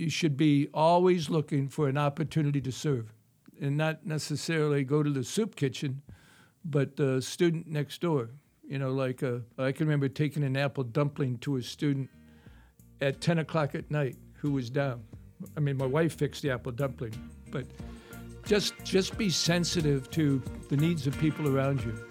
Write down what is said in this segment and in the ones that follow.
you should be always looking for an opportunity to serve and not necessarily go to the soup kitchen, but the student next door. You know, like uh, I can remember taking an apple dumpling to a student at 10 o'clock at night who was down. I mean, my wife fixed the apple dumpling, but just just be sensitive to the needs of people around you.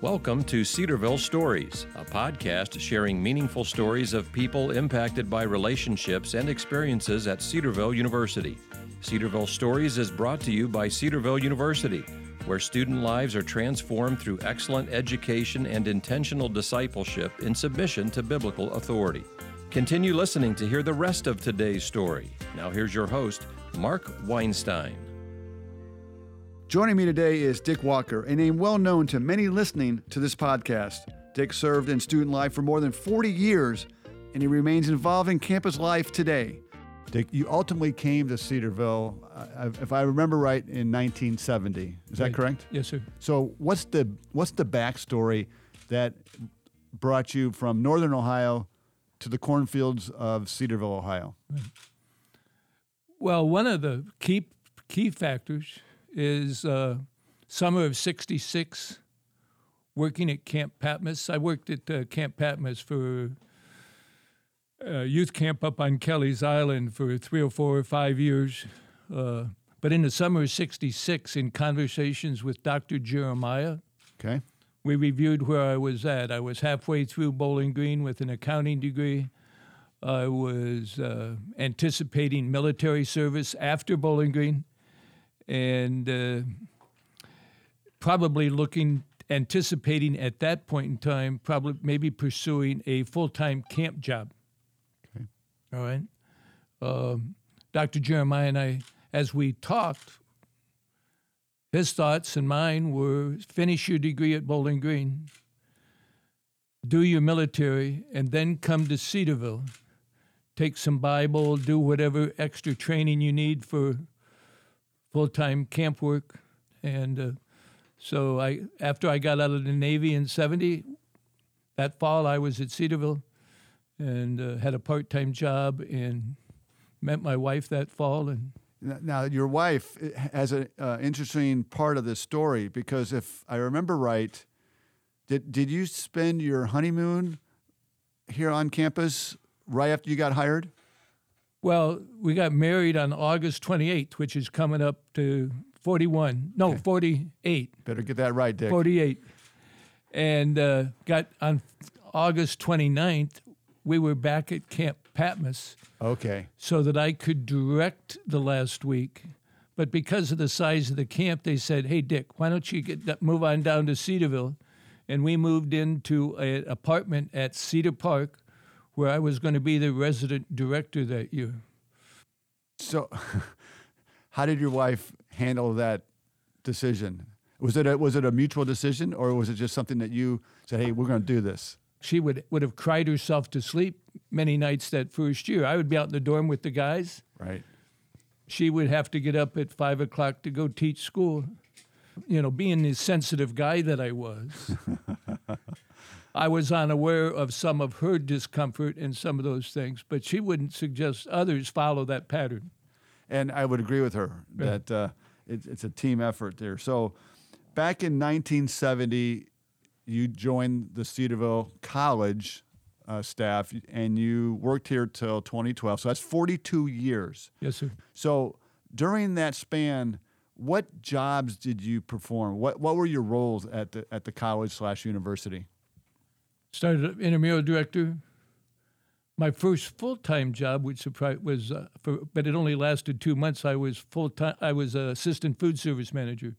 Welcome to Cedarville Stories, a podcast sharing meaningful stories of people impacted by relationships and experiences at Cedarville University. Cedarville Stories is brought to you by Cedarville University, where student lives are transformed through excellent education and intentional discipleship in submission to biblical authority. Continue listening to hear the rest of today's story. Now, here's your host, Mark Weinstein. Joining me today is Dick Walker, a name well known to many listening to this podcast. Dick served in student life for more than 40 years, and he remains involved in campus life today. Dick, you ultimately came to Cedarville, uh, if I remember right, in 1970. Is Right. that correct? Yes, sir. So, what's the what's the backstory that brought you from Northern Ohio to the cornfields of Cedarville, Ohio? Well, one of the key key factors is uh, summer of '66, working at Camp Patmos. I worked at uh, Camp Patmos for uh, youth camp up on Kelleys Island for three or four or five years. Uh, but in the summer of '66, in conversations with Dr. Jeremiah, Okay. we reviewed where I was at. I was halfway through Bowling Green with an accounting degree. I was uh, anticipating military service after Bowling Green, and uh, probably looking, anticipating at that point in time, probably maybe pursuing a full time camp job. Okay. All right. Um, Dr. Jeremiah and I, as we talked, his thoughts and mine were finish your degree at Bowling Green, do your military, and then come to Cedarville. Take some Bible, do whatever extra training you need for full time camp work. And uh, so I, after I got out of the Navy in 70, that fall I was at Cedarville and uh, had a part time job and met my wife that fall. And Now, your wife uh, has an uh, interesting part of this story because if I remember right, did did you spend your honeymoon here on campus right after you got hired? Well, we got married on August 28th, which is coming up to 41. No, 48. Better get that right, Dick. 48. And uh, got on August 29th, we were back at Camp Patmos Okay. so that I could direct the last week. But because of the size of the camp, they said, "Hey, Dick, why don't you get that, move on down to Cedarville?" And we moved into an apartment at Cedar Park, where I was going to be the resident director that year. So, how did your wife handle that decision? Was it a, was it a mutual decision, or was it just something that you said, "Hey, we're going to do this"? She would would have cried herself to sleep many nights that first year. I would be out in the dorm with the guys. Right. She would have to get up at five o'clock to go teach school. You know, being the sensitive guy that I was, I was unaware of some of her discomfort and some of those things, but she wouldn't suggest others follow that pattern. And I would agree with her Yeah. that uh, it, it's a team effort there. So, back in 1970, you joined the Cedarville College uh, staff, and you worked here till 2012. So that's 42 years. Yes, sir. So during that span, what jobs did you perform? What what were your roles at the at the college slash university? Started intramural director. My first full time job, which was, uh, for, but it only lasted two months. I was full time. I was uh, assistant food service manager,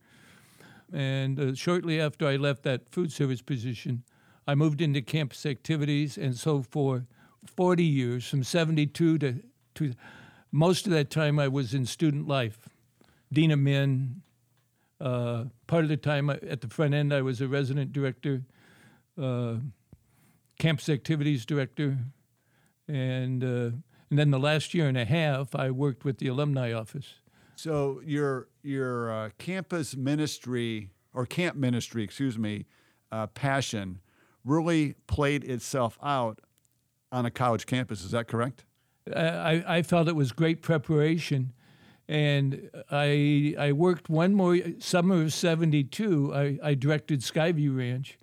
and uh, shortly after I left that food service position, I moved into campus activities, and so for forty years, from seventy two to to most of that time, I was in student life, dean of men. Uh, part of the time I- at the front end, I was a resident director. Uh, campus activities director, and uh, and then the last year and a half, I worked with the alumni office. So your your uh, campus ministry or camp ministry, excuse me, uh, passion really played itself out on a college campus. Is that correct? I, I felt it was great preparation. And I, I worked one more summer of 72. I, I directed Skyview Ranch.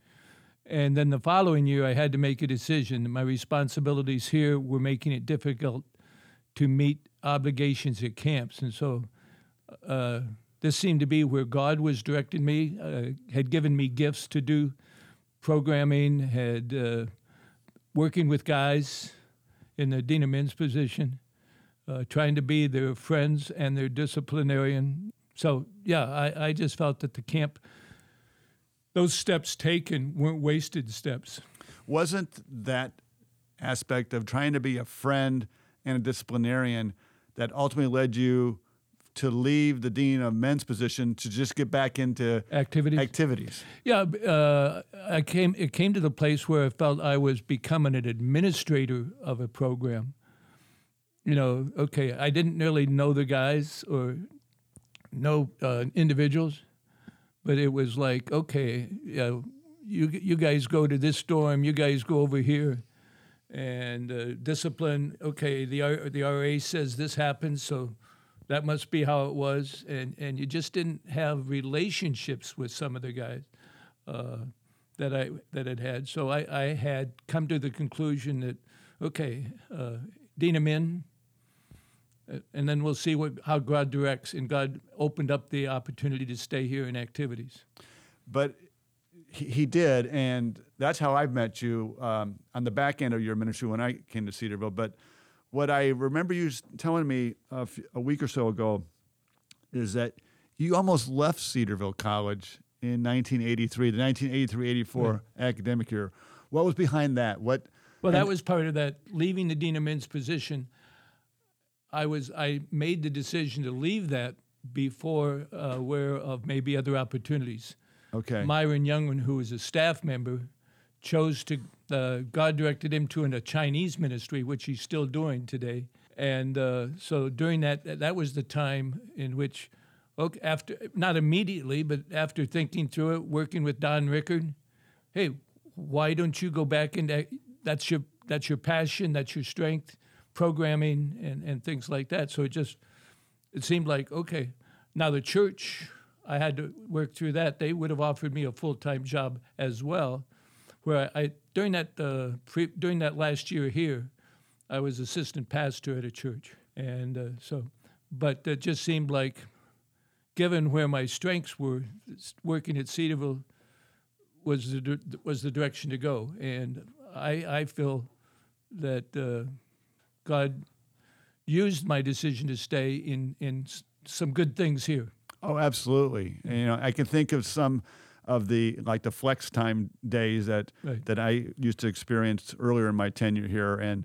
And then the following year, I had to make a decision. My responsibilities here were making it difficult to meet obligations at camps. And so uh, this seemed to be where God was directing me, uh, had given me gifts to do programming, had uh, working with guys in the Dean of Men's position, uh, trying to be their friends and their disciplinarian. So, yeah, I, I just felt that the camp, those steps taken weren't wasted steps. Wasn't that aspect of trying to be a friend and a disciplinarian that ultimately led you to leave the dean of men's position to just get back into activities. Activities. Yeah, uh, I came. It came to the place where I felt I was becoming an administrator of a program. You know, okay, I didn't really know the guys or know uh, individuals, but it was like, okay, yeah, you you guys go to this storm, you guys go over here, and uh, discipline. Okay, the the RA says this happens, so that must be how it was. And, and you just didn't have relationships with some of the guys uh, that I that had had. So I, I had come to the conclusion that okay, uh, of uh, and then we'll see what how God directs. And God opened up the opportunity to stay here in activities. But he, he did, and that's how I've met you um, on the back end of your ministry when I came to Cedarville. But what I remember you telling me a, a week or so ago is that you almost left Cedarville College in 1983, the 1983-84 academic year. What was behind that? What? Well, that was part of that leaving the dean of men's position. I was I made the decision to leave that before uh, aware of maybe other opportunities. Okay. Myron Youngman, who was a staff member, chose to uh, God directed him to in a Chinese ministry, which he's still doing today. And uh, so during that, that was the time in which, okay, after not immediately, but after thinking through it, working with Don Rickard, hey, why don't you go back into that's your that's your passion, that's your strength, programming and, and things like that. So it just it seemed like okay, now the church I had to work through that. They would have offered me a full time job as well where I, during that uh, pre, during that last year here, I was assistant pastor at a church, and uh, so, but it just seemed like, given where my strengths were, working at Cedarville was the was the direction to go, and I I feel that uh, God used my decision to stay in in some good things here. Oh, absolutely. And, you know, I can think of some of the like the flex time days that right. that I used to experience earlier in my tenure here, and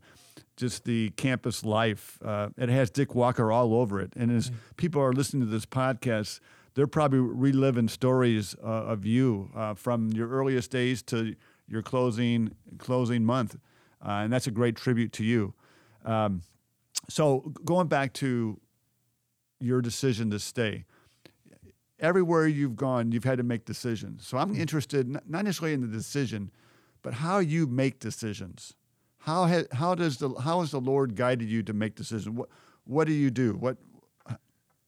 just the campus life. Uh, it has Dick Walker all over it, and as people are listening to this podcast, they're probably reliving stories uh, of you uh, from your earliest days to your closing closing month, uh, and that's a great tribute to you. Um, so going back to your decision to stay everywhere you've gone, you've had to make decisions. So I'm hmm. interested not necessarily in the decision, but how you make decisions. How ha- how does the how has the Lord guided you to make decisions? What what do you do? What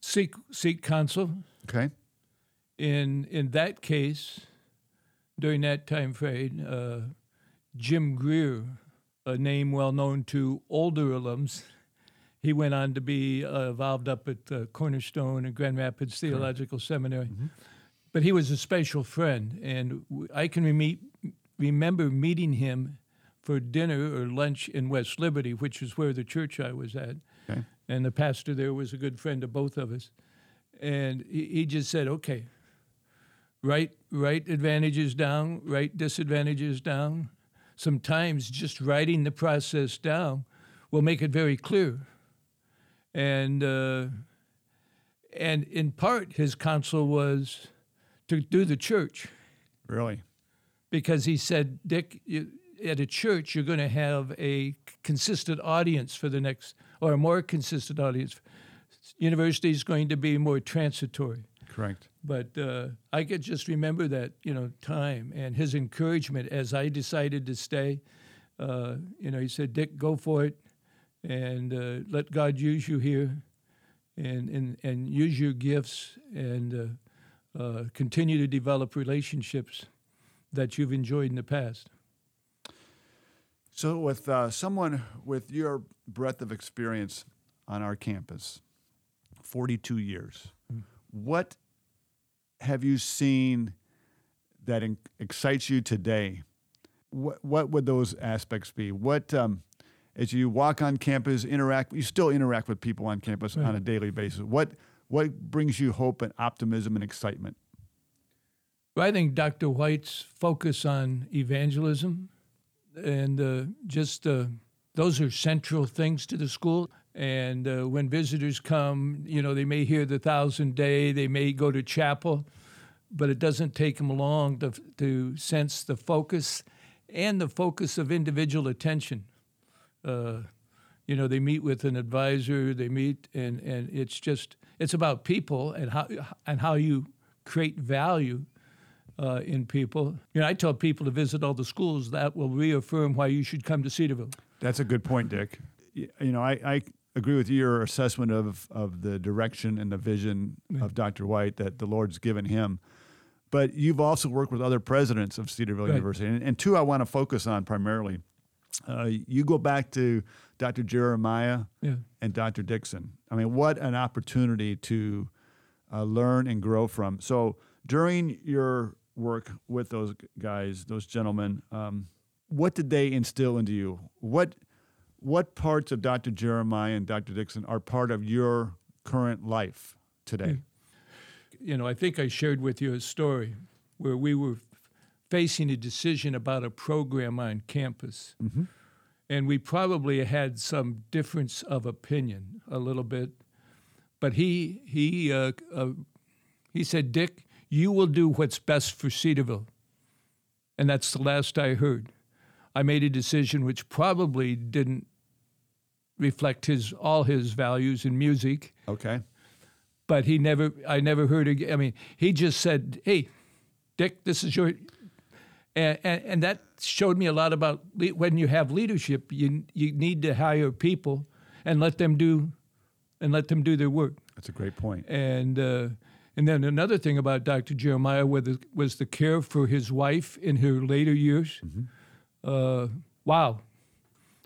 seek seek counsel. Okay. In in that case, during that time frame, uh, Jim Greer, a name well known to older alums, he went on to be uh, involved up at uh, Cornerstone and Grand Rapids Theological Seminary. Mm-hmm. But he was a special friend, and I can meet, remember meeting him for dinner or lunch in West Liberty, which is where the church I was at. Okay. And the pastor there was a good friend of both of us. And he, he just said, okay, write, write advantages down, write disadvantages down. Sometimes just writing the process down will make it very clear and uh, and in part his counsel was to do the church. Really, because he said, Dick, you, at a church you're going to have a consistent audience for the next, or a more consistent audience. University is going to be more transitory. Correct. But uh, I could just remember that you know time and his encouragement as I decided to stay. Uh, you know, he said, "Dick, go for it." and uh, let God use you here, and and and use your gifts and uh, uh, continue to develop relationships that you've enjoyed in the past. So, with uh, someone with your breadth of experience on our campus, 42 years, mm. what have you seen that in- excites you today? What, what would those aspects be? What, um, as you walk on campus, interact, you still interact with people on campus right. on a daily basis. What, what brings you hope and optimism and excitement? Well, I think Dr. White's focus on evangelism and uh, just uh, those are central things to the school. And uh, when visitors come, you know, they may hear the thousand day, they may go to chapel, but it doesn't take them long to, to sense the focus and the focus of individual attention. Uh, you know, they meet with an advisor, they meet, and, and it's just, it's about people and how, and how you create value uh, in people. You know, I tell people to visit all the schools. That will reaffirm why you should come to Cedarville. That's a good point, Dick. You know, I, I agree with your assessment of, of the direction and the vision yeah. of Dr. White that the Lord's given him. But you've also worked with other presidents of Cedarville right. University. And, and, two I want to focus on primarily. Uh, you go back to Dr. Jeremiah yeah. and Dr. Dixon. I mean, what an opportunity to uh, learn and grow from. So during your work with those guys, those gentlemen, um, what did they instill into you? What what parts of Dr. Jeremiah and Dr. Dixon are part of your current life today? You know, I think I shared with you a story where we were facing a decision about a program on campus. Mm-hmm. And we probably had some difference of opinion a little bit. But he, he, uh, uh, he said, Dick, you will do what's best for Cedarville. And that's the last I heard. I made a decision which probably didn't reflect his all his values in music. Okay. But he never I never heard again. I mean, he just said, "Hey, Dick, this is your and, and, and that showed me a lot about le- when you have leadership, you you need to hire people and let them do and let them do their work. That's a great point. And uh, and then another thing about Dr. Jeremiah was the, was the care for his wife in her later years. Mm-hmm. Uh, wow,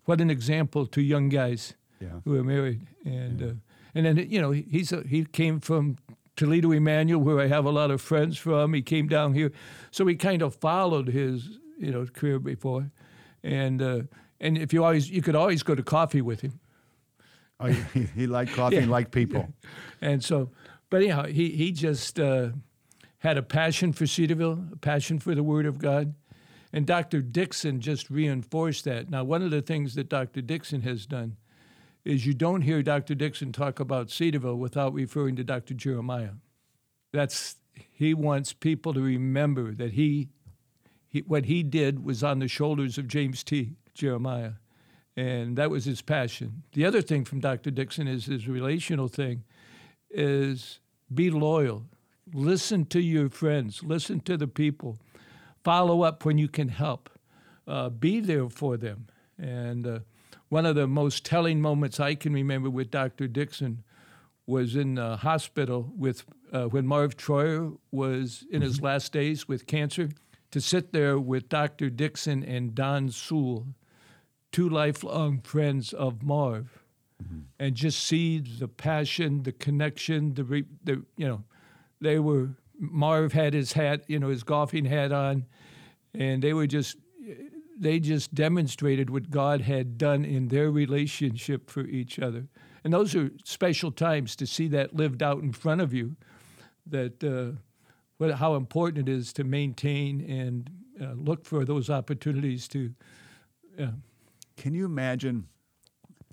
what an example to young guys yeah. who are married. And yeah. uh, and then you know he's a, he came from Toledo Emmanuel, where I have a lot of friends from. He came down here, so he kind of followed his you know career before, and uh, and if you always you could always go to coffee with him. Oh, he, he liked coffee yeah. and liked people. And so, but anyhow, he, he just uh, had a passion for Cedarville, a passion for the Word of God. And Dr. Dixon just reinforced that. Now, one of the things that Dr. Dixon has done is you don't hear Dr. Dixon talk about Cedarville without referring to Dr. Jeremiah. That's he wants people to remember that he, he what he did was on the shoulders of James T. Jeremiah, and that was his passion. The other thing from Dr. Dixon is his relational thing is be loyal. Listen to your friends, listen to the people, follow up when you can help, uh, be there for them. And uh, one of the most telling moments I can remember with Dr. Dixon was in the hospital with uh, when Marv Troyer was in mm-hmm. his last days with cancer. To sit there with Dr. Dixon and Don Sewell, two lifelong friends of Marv, mm-hmm. and just see the passion, the connection, the, re, the you know, they were Marv had his hat, you know, his golfing hat on, and they were just they just demonstrated what God had done in their relationship for each other. And those are special times to see that lived out in front of you. That uh, what, how important it is to maintain and uh, look for those opportunities to. Uh, Can you imagine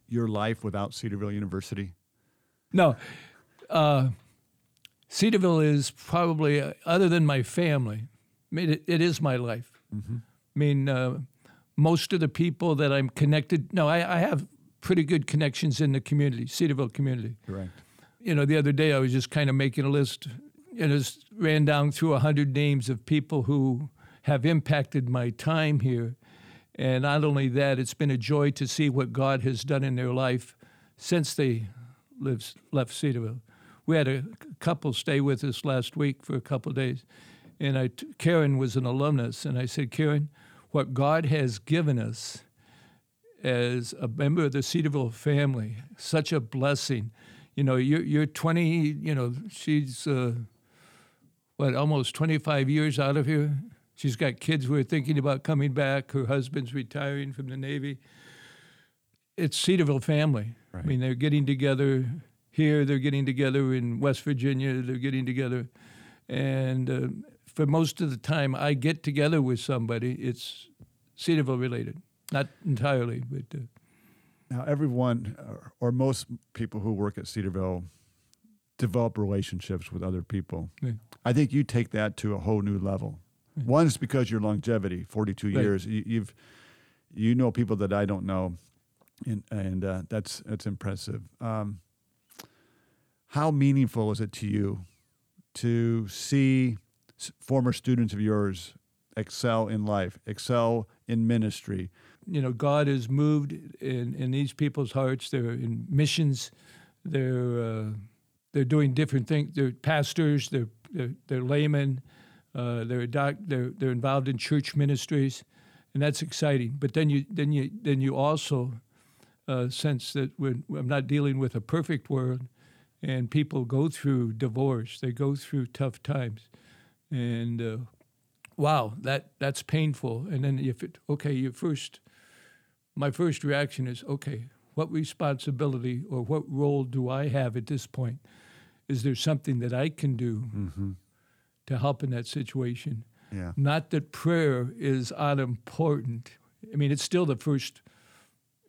your life without Cedarville University? No. Cedarville is probably, uh, other than my family, I mean, it, it is my life. Mm-hmm. I mean, uh, most of the people that I'm connected, no, I, I, have pretty good connections in the community, Cedarville community. Right. You know, the other day I was just kind of making a list and just ran down through 100 names of people who have impacted my time here. And not only that, it's been a joy to see what God has done in their life since they lives, left Cedarville. We had a couple stay with us last week for a couple of days, and I, Karen was an alumnus, and I said, Karen, what God has given us as a member of the Cedarville family, such a blessing. You know, you're, you're 20, you know, she's, uh, what, almost 25 years out of here. She's got kids who are thinking about coming back. Her husband's retiring from the Navy. It's Cedarville family. Right. I mean, they're getting together here, they're getting together in West Virginia, they're getting together. And uh, for most of the time I get together with somebody, it's Cedarville related. Not entirely, but. Uh, Now, everyone or- or most people who work at Cedarville develop relationships with other people. Yeah. I think you take that to a whole new level. One is because your longevity, 42 Right. years. You, you've you know people that I don't know, and and uh, that's that's impressive. Um, how meaningful is it to you to see former students of yours excel in life, excel in ministry? you know, God has moved in, in these people's hearts. They're in missions. They're uh, they're doing different things. They're pastors. They're they're, they're laymen. Uh, they're, doc, they're they're involved in church ministries, and that's exciting. But then you then you then you also uh, sense that I'm not dealing with a perfect world, and people go through divorce. They go through tough times, and uh, wow, that that's painful. And then if it okay, your first my first reaction is okay, what responsibility or what role do I have at this point? Is there something that I can do to help in that situation? Yeah. Not that prayer is unimportant. I mean, it's still the first,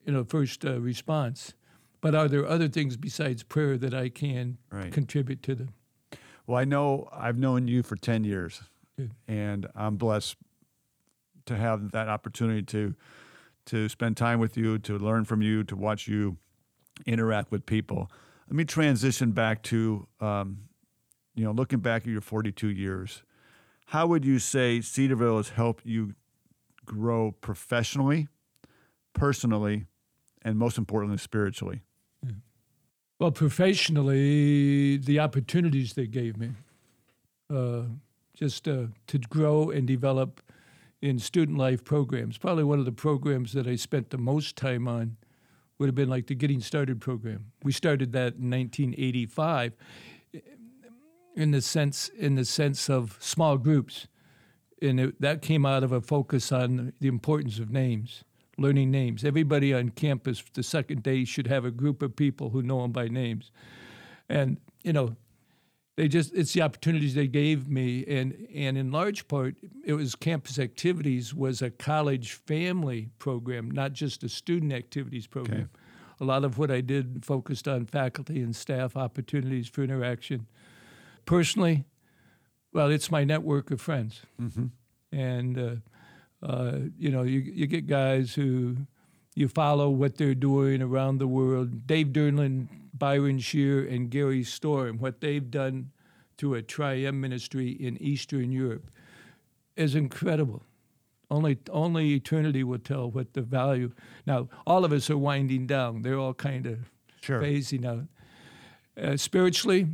you know, first uh, response. But are there other things besides prayer that I can Right. contribute to them? Well, I know I've known you for 10 years, Good. and I'm blessed to have that opportunity to to spend time with you, to learn from you, to watch you interact with people. Let me transition back to, um, you know, looking back at your 42 years. How would you say Cedarville has helped you grow professionally, personally, and most importantly, spiritually? Well, professionally, the opportunities they gave me, uh, just uh, to grow and develop in student life programs. Probably one of the programs that I spent the most time on would have been like the Getting Started program. We started that in 1985, in the sense in the sense of small groups, and it, that came out of a focus on the importance of names learning names. Everybody on campus the second day should have a group of people who know them by names. And, you know, they just it's the opportunities they gave me and and in large part it was campus activities was a college family program, not just a student activities program. A lot of what I did focused on faculty and staff opportunities for interaction. Personally, well, it's my network of friends. And uh, uh, you know, you, you get guys who you follow what they're doing around the world. Dave Durnland, Byron Shear, and Gary Storm, what they've done through a Trium ministry in Eastern Europe is incredible. Only, only eternity will tell what the value. Now, all of us are winding down. They're all kind of Sure. phasing out. Uh, spiritually,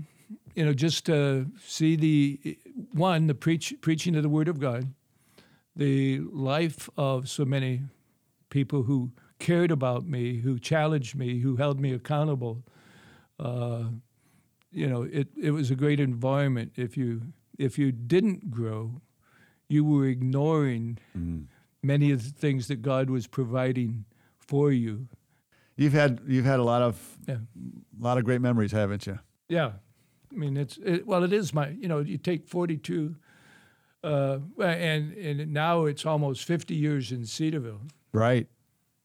you know, just to see the one, the preach, preaching of the Word of God, the life of so many people who cared about me, who challenged me, who held me accountable. Uh, you know, it, it was a great environment. If you if you didn't grow, you were ignoring many of the things that God was providing for you. You've had you've had a lot of Yeah. lot of great memories, haven't you? Yeah, I mean it's it, well, it is my you know you take forty two, uh, and and now it's almost fifty years in Cedarville Right.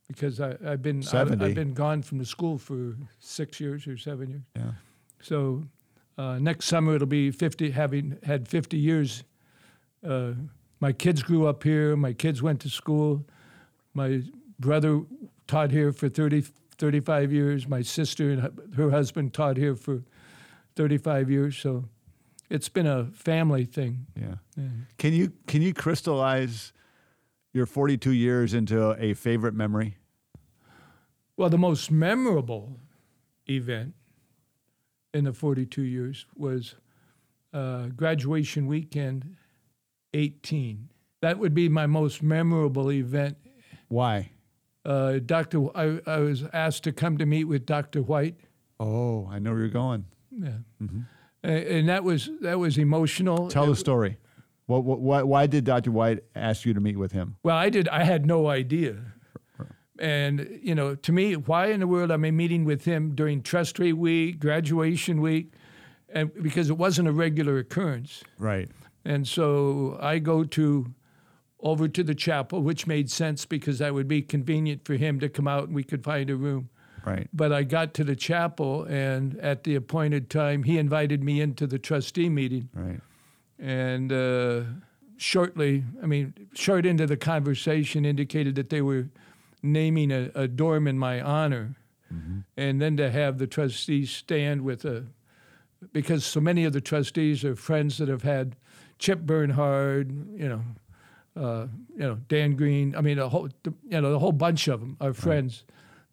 because I, I've been I've, I've been gone from the school for six years or seven years. Yeah. So uh, next summer it'll be fifty, having had fifty years. Uh, my kids grew up here. My kids went to school. My brother taught here for 30, 35 years. My sister and her husband taught here for 35 years. So it's been a family thing. Yeah. Yeah. Can you can you crystallize your 42 years into a favorite memory? Well, the most memorable event in the 42 years was uh, graduation weekend 18. That would be my most memorable event. Why? Uh, Dr. I, I was asked to come to meet with Dr. White. Oh, I know where you're going. Yeah. A- And that was that was emotional. Tell the story. What, what, why, why did Dr. White ask you to meet with him? Well, I did. I had no idea. And you know, to me, why in the world am I meeting with him during trustee week, graduation week, and because it wasn't a regular occurrence. Right. And so I go to over to the chapel, which made sense because that would be convenient for him to come out and we could find a room. Right. But I got to the chapel, and at the appointed time, he invited me into the trustee meeting. Right. And uh, shortly, I mean, short into the conversation, indicated that they were naming a, a dorm in my honor. And then to have the trustees stand with a, because so many of the trustees are friends that have had Chip Bernhard, you know, uh, you know Dan Green. I mean, a whole, you know, a whole bunch of them are friends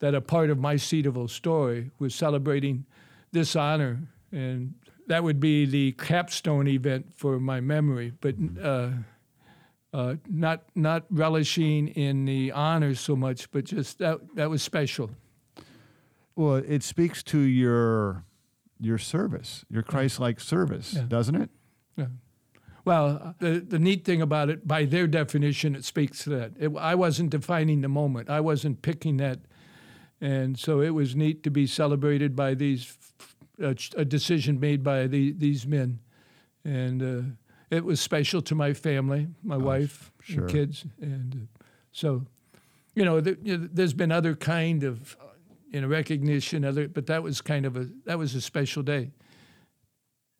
that a part of my Cedarville story. We're celebrating this honor, and that would be the capstone event for my memory. But uh, uh, not not relishing in the honor so much, but just that that was special. Well, it speaks to your your service, your Christ-like service, Yeah. doesn't it? Yeah. Well, the, the neat thing about it, by their definition, it speaks to that. It, I wasn't defining the moment. I wasn't picking that, and so it was neat to be celebrated by these, a, a decision made by the, these men, and uh, it was special to my family, my wife, sure. and kids, and uh, so, you know, the, you know, there's been other kind of, uh, you know, recognition, other, but that was kind of a that was a special day.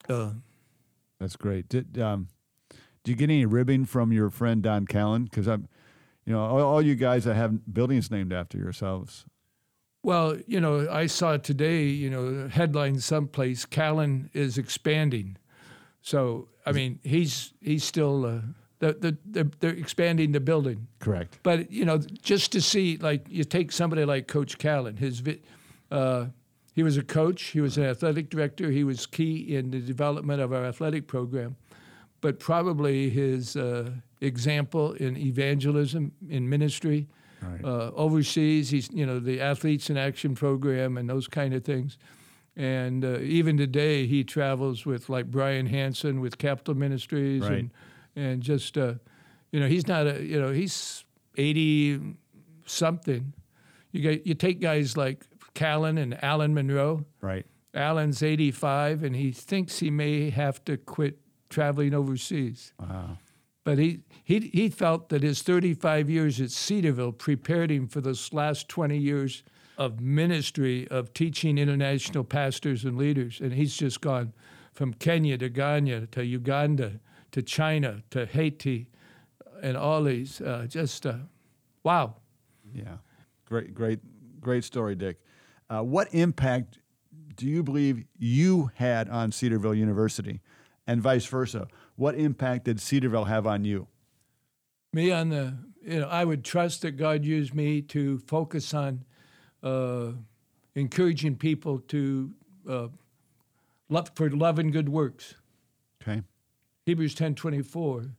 Uh, That's great. Did um, did you get any ribbing from your friend Don Callan? Because I'm, you know, all, all you guys that have buildings named after yourselves. Well, you know, I saw today, you know, headline someplace, Callan is expanding. So, I mean, he's he's still uh, the, the, they're, they're expanding the building. Correct. But you know, just to see, like, you take somebody like Coach Callan. His, vi- uh, he was a coach. He was an athletic director. He was key in the development of our athletic program. But probably his uh, example in evangelism, in ministry, Right. uh, overseas. He's you know the athletes in action program and those kind of things. And uh, even today, he travels with like Brian Hansen with Capital Ministries Right. and and just uh, you know he's not a you know he's eighty something. You get you take guys like Callan and Alan Monroe. right. Alan's eighty five, and he thinks he may have to quit traveling overseas. Wow. But he, he, he felt that his 35 years at Cedarville prepared him for those last 20 years of ministry, of teaching international pastors and leaders. And he's just gone from Kenya to Ghana to Uganda to China to Haiti and all these. Uh, just, uh, wow. Yeah. Great, great, great story, Dick. Uh, what impact do you believe you had on Cedarville University, and vice versa? What impact did Cedarville have on you? Me on the, you know, I would trust that God used me to focus on uh, encouraging people to uh, love for love and good works. Okay. Hebrews ten twenty four,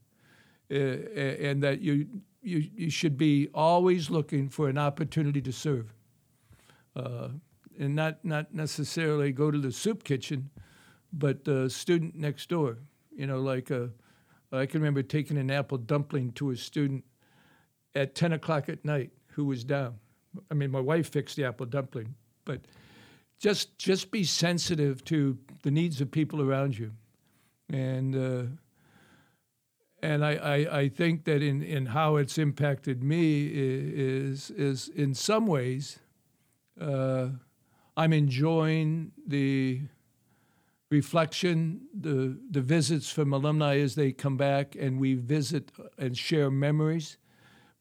uh, and that you, you you should be always looking for an opportunity to serve, uh, and not not necessarily go to the soup kitchen, but the student next door. You know, like uh, I can remember taking an apple dumpling to a student at ten o'clock at night who was down. I mean, my wife fixed the apple dumpling, but just just be sensitive to the needs of people around you and uh, and I, I, I think that in, in how it's impacted me is is in some ways uh, I'm enjoying the reflection, the the visits from alumni as they come back and we visit and share memories.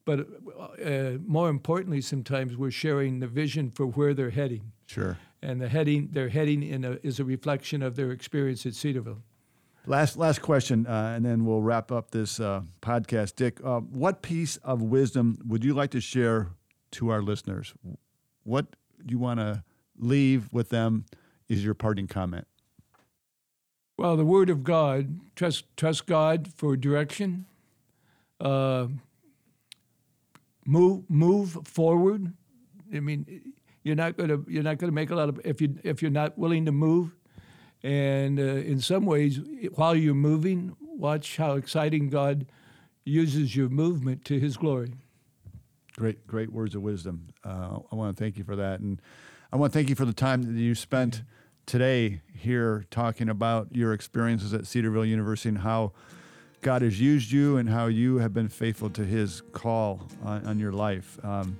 But uh, more importantly, sometimes we're sharing the vision for where they're heading Sure. and the heading they're heading in a, is a reflection of their experience at Cedarville. Last last question, uh, and then we'll wrap up this uh, podcast. Dick, uh, what piece of wisdom would you like to share to our listeners? What do you want to leave with them? Is your parting comment? Well, the Word of God. Trust trust God for direction. Uh, move move forward. I mean, you're not gonna you're not gonna make a lot of if you if you're not willing to move. And uh, in some ways, while you're moving, watch how exciting God uses your movement to His glory. Great, great words of wisdom. Uh, I want to thank you for that, and I want to thank you for the time that you spent today here talking about your experiences at Cedarville University and how God has used you and how you have been faithful to His call on, on your life. Um,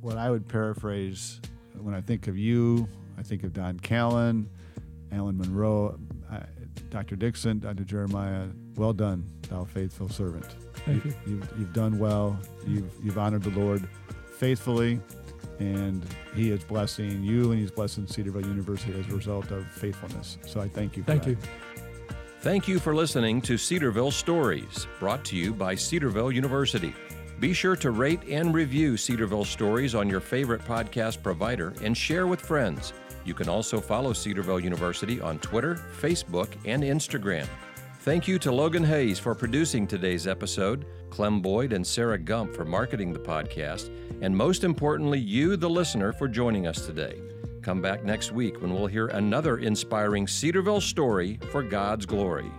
what I would paraphrase when I think of you, I think of Don Callan, Alan Monroe, uh, Dr. Dixon, Dr. Jeremiah. Well done, thou faithful servant. Thank you. you. You've, you've done well. You've, you've honored the Lord faithfully, and He is blessing you and He's blessing Cedarville University as a result of faithfulness. So I thank you. thank that. you. Thank you for listening to Cedarville Stories, brought to you by Cedarville University. Be sure to rate and review Cedarville Stories on your favorite podcast provider and share with friends. You can also follow Cedarville University on Twitter, Facebook, and Instagram. Thank you to Logan Hayes for producing today's episode, Clem Boyd and Sarah Gump for marketing the podcast, and most importantly, you, the listener, for joining us today. Come back next week when we'll hear another inspiring Cedarville story for God's glory.